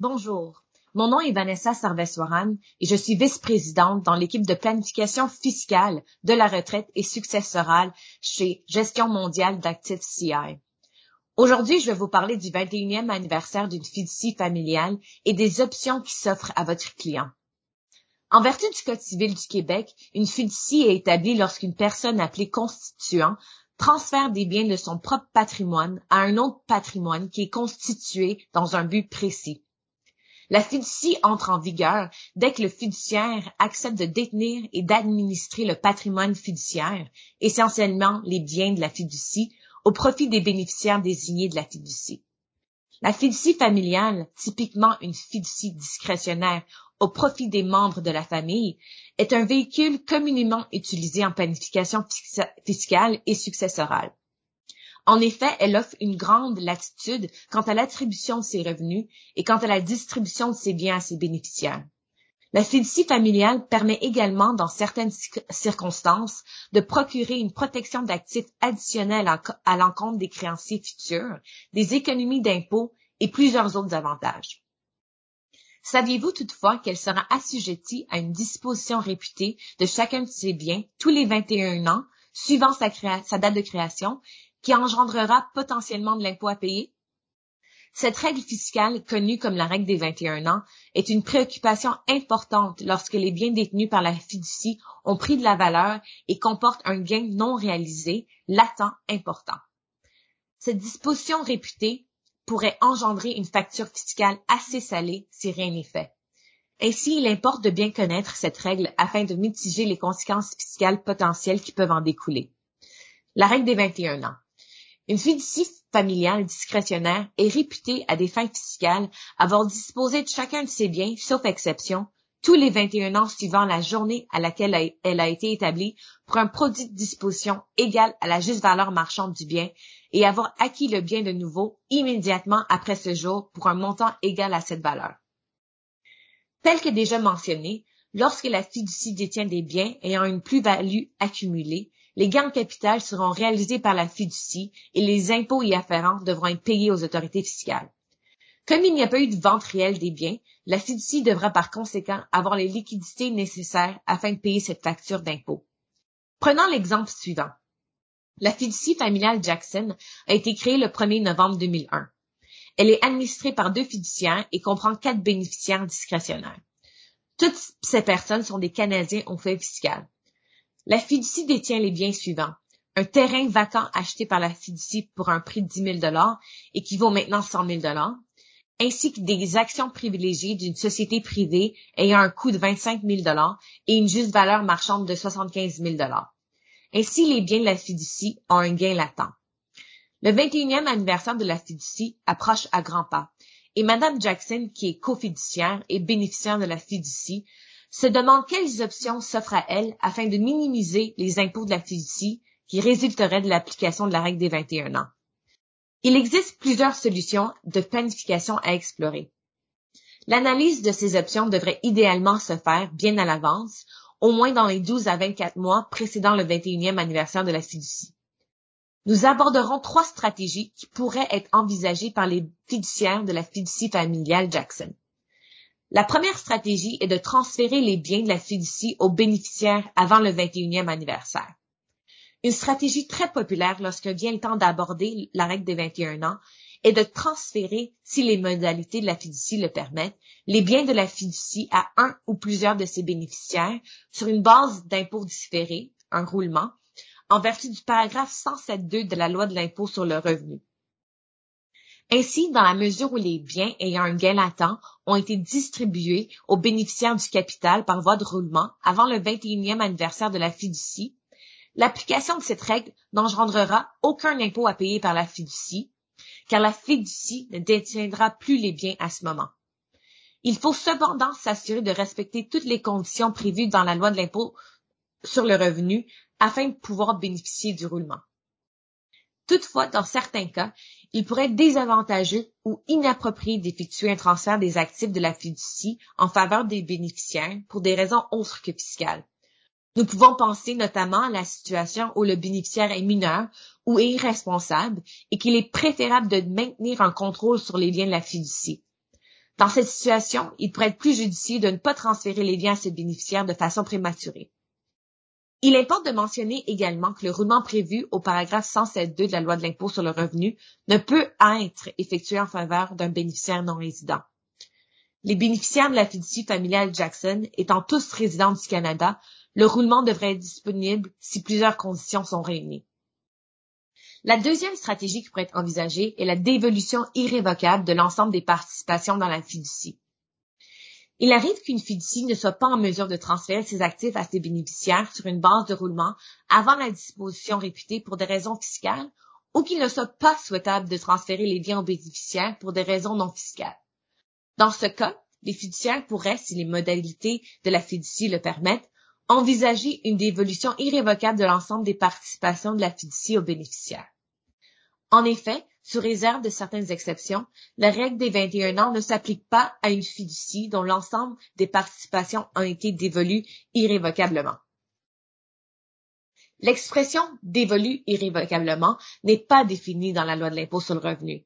Bonjour, mon nom est Vanessa Sarveswaran et je suis vice-présidente dans l'équipe de planification fiscale de la retraite et successorale chez Gestion mondiale d'actifs CI. Aujourd'hui, je vais vous parler du 21e anniversaire d'une fiducie familiale et des options qui s'offrent à votre client. En vertu du Code civil du Québec, une fiducie est établie lorsqu'une personne appelée constituant transfère des biens de son propre patrimoine à un autre patrimoine qui est constitué dans un but précis. La fiducie entre en vigueur dès que le fiduciaire accepte de détenir et d'administrer le patrimoine fiduciaire, essentiellement les biens de la fiducie, au profit des bénéficiaires désignés de la fiducie. La fiducie familiale, typiquement une fiducie discrétionnaire au profit des membres de la famille, est un véhicule communément utilisé en planification fiscale et successorale. En effet, elle offre une grande latitude quant à l'attribution de ses revenus et quant à la distribution de ses biens à ses bénéficiaires. La fiducie familiale permet également, dans certaines circonstances, de procurer une protection d'actifs additionnelle à l'encontre des créanciers futurs, des économies d'impôts et plusieurs autres avantages. Saviez-vous toutefois qu'elle sera assujettie à une disposition réputée de chacun de ses biens tous les 21 ans, suivant sa, sa date de création, qui engendrera potentiellement de l'impôt à payer? Cette règle fiscale, connue comme la règle des 21 ans, est une préoccupation importante lorsque les biens détenus par la fiducie ont pris de la valeur et comportent un gain non réalisé, latent, important. Cette disposition réputée pourrait engendrer une facture fiscale assez salée si rien n'est fait. Ainsi, il importe de bien connaître cette règle afin de mitiger les conséquences fiscales potentielles qui peuvent en découler. La règle des 21 ans. Une fiducie familiale discrétionnaire est réputée à des fins fiscales avoir disposé de chacun de ses biens, sauf exception, tous les 21 ans suivant la journée à laquelle elle a été établie pour un produit de disposition égal à la juste valeur marchande du bien et avoir acquis le bien de nouveau immédiatement après ce jour pour un montant égal à cette valeur. Tel que déjà mentionné, lorsque la fiducie détient des biens ayant une plus-value accumulée, les gains en capital seront réalisés par la fiducie et les impôts y afférents devront être payés aux autorités fiscales. Comme il n'y a pas eu de vente réelle des biens, la fiducie devra par conséquent avoir les liquidités nécessaires afin de payer cette facture d'impôt. Prenons l'exemple suivant. La fiducie familiale Jackson a été créée le 1er novembre 2001. Elle est administrée par deux fiduciaires et comprend quatre bénéficiaires discrétionnaires. Toutes ces personnes sont des Canadiens au fait fiscal. La fiducie détient les biens suivants. Un terrain vacant acheté par la fiducie pour un prix de 10 000 et qui vaut maintenant 100 000 ainsi que des actions privilégiées d'une société privée ayant un coût de 25 000 et une juste valeur marchande de 75 000 Ainsi, les biens de la fiducie ont un gain latent. Le 21e anniversaire de la fiducie approche à grands pas et Madame Jackson, qui est cofiduciaire et bénéficiaire de la fiducie, se demande quelles options s'offrent à elle afin de minimiser les impôts de la fiducie qui résulteraient de l'application de la règle des 21 ans. Il existe plusieurs solutions de planification à explorer. L'analyse de ces options devrait idéalement se faire bien à l'avance, au moins dans les 12 à 24 mois précédant le 21e anniversaire de la fiducie. Nous aborderons trois stratégies qui pourraient être envisagées par les fiduciaires de la fiducie familiale Jackson. La première stratégie est de transférer les biens de la fiducie aux bénéficiaires avant le 21e anniversaire. Une stratégie très populaire lorsque vient le temps d'aborder la règle des 21 ans est de transférer, si les modalités de la fiducie le permettent, les biens de la fiducie à un ou plusieurs de ses bénéficiaires sur une base d'impôt différé, un roulement, en vertu du paragraphe 107.2 de la loi de l'impôt sur le revenu. Ainsi, dans la mesure où les biens ayant un gain latent ont été distribués aux bénéficiaires du capital par voie de roulement avant le 21e anniversaire de la fiducie, l'application de cette règle n'engendrera aucun impôt à payer par la fiducie, car la fiducie ne détiendra plus les biens à ce moment. Il faut cependant s'assurer de respecter toutes les conditions prévues dans la loi de l'impôt sur le revenu afin de pouvoir bénéficier du roulement. Toutefois, dans certains cas, il pourrait être désavantageux ou inapproprié d'effectuer un transfert des actifs de la fiducie en faveur des bénéficiaires pour des raisons autres que fiscales. Nous pouvons penser notamment à la situation où le bénéficiaire est mineur ou irresponsable et qu'il est préférable de maintenir un contrôle sur les biens de la fiducie. Dans cette situation, il pourrait être plus judicieux de ne pas transférer les biens à ce bénéficiaire de façon prématurée. Il importe de mentionner également que le roulement prévu au paragraphe 107.2 de la loi de l'impôt sur le revenu ne peut être effectué en faveur d'un bénéficiaire non résident. Les bénéficiaires de la fiducie familiale Jackson étant tous résidents du Canada, le roulement devrait être disponible si plusieurs conditions sont réunies. La deuxième stratégie qui pourrait être envisagée est la dévolution irrévocable de l'ensemble des participations dans la fiducie. Il arrive qu'une fiducie ne soit pas en mesure de transférer ses actifs à ses bénéficiaires sur une base de roulement avant la disposition réputée pour des raisons fiscales ou qu'il ne soit pas souhaitable de transférer les biens aux bénéficiaires pour des raisons non fiscales. Dans ce cas, les fiduciaires pourraient, si les modalités de la fiducie le permettent, envisager une dévolution irrévocable de l'ensemble des participations de la fiducie aux bénéficiaires. En effet, sous réserve de certaines exceptions, la règle des 21 ans ne s'applique pas à une fiducie dont l'ensemble des participations ont été dévolues irrévocablement. L'expression dévolue irrévocablement n'est pas définie dans la loi de l'impôt sur le revenu.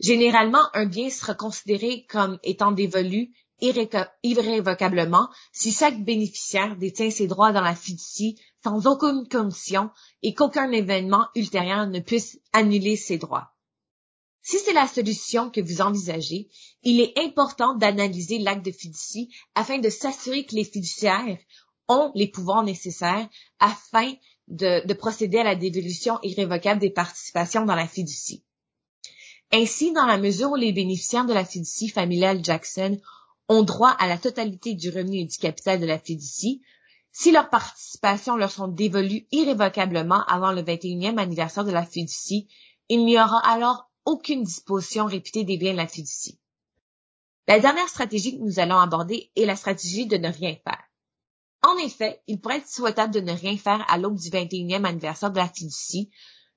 Généralement, un bien sera considéré comme étant dévolu irrévocablement si chaque bénéficiaire détient ses droits dans la fiducie sans aucune condition et qu'aucun événement ultérieur ne puisse annuler ses droits. Si c'est la solution que vous envisagez, il est important d'analyser l'acte de fiducie afin de s'assurer que les fiduciaires ont les pouvoirs nécessaires afin de, de, procéder à la dévolution irrévocable des participations dans la fiducie. Ainsi, dans la mesure où les bénéficiaires de la fiducie familiale Jackson ont droit à la totalité du revenu et du capital de la fiducie, si leurs participations leur sont dévolues irrévocablement avant le 21e anniversaire de la fiducie, il n'y aura alors aucune disposition réputée des biens de la fiducie. La dernière stratégie que nous allons aborder est la stratégie de ne rien faire. En effet, il pourrait être souhaitable de ne rien faire à l'aube du 21e anniversaire de la fiducie,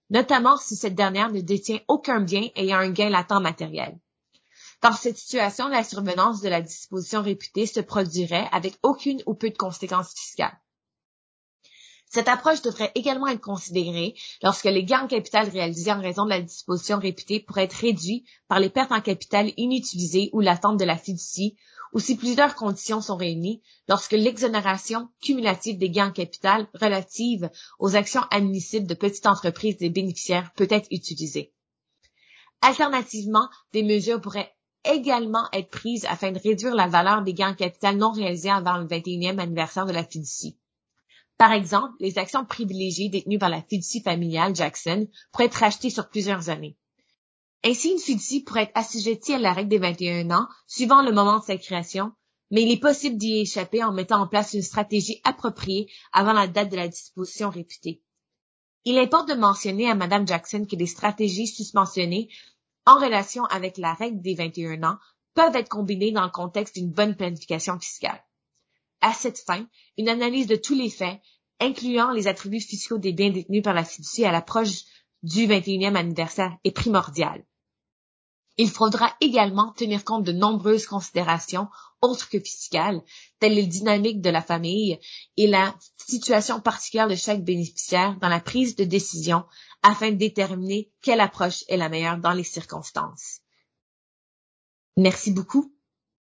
notamment si cette dernière ne détient aucun bien ayant un gain latent matériel. Dans cette situation, la survenance de la disposition réputée se produirait avec aucune ou peu de conséquences fiscales. Cette approche devrait également être considérée lorsque les gains en capital réalisés en raison de la disposition réputée pourraient être réduits par les pertes en capital inutilisées ou l'attente de la fiducie, ou si plusieurs conditions sont réunies, lorsque l'exonération cumulative des gains en capital relative aux actions admissibles de petites entreprises des bénéficiaires peut être utilisée. Alternativement, des mesures pourraient également être prises afin de réduire la valeur des gains en capital non réalisés avant le 21e anniversaire de la fiducie. Par exemple, les actions privilégiées détenues par la fiducie familiale Jackson pourraient être rachetées sur plusieurs années. Ainsi, une fiducie pourrait être assujettie à la règle des 21 ans, suivant le moment de sa création, mais il est possible d'y échapper en mettant en place une stratégie appropriée avant la date de la disposition réputée. Il importe de mentionner à Mme Jackson que les stratégies suspensionnées en relation avec la règle des 21 ans peuvent être combinées dans le contexte d'une bonne planification fiscale. À cette fin, une analyse de tous les faits, incluant les attributs fiscaux des biens détenus par la fiducie à l'approche du 21e anniversaire, est primordiale. Il faudra également tenir compte de nombreuses considérations autres que fiscales, telles les dynamiques de la famille et la situation particulière de chaque bénéficiaire dans la prise de décision afin de déterminer quelle approche est la meilleure dans les circonstances. Merci beaucoup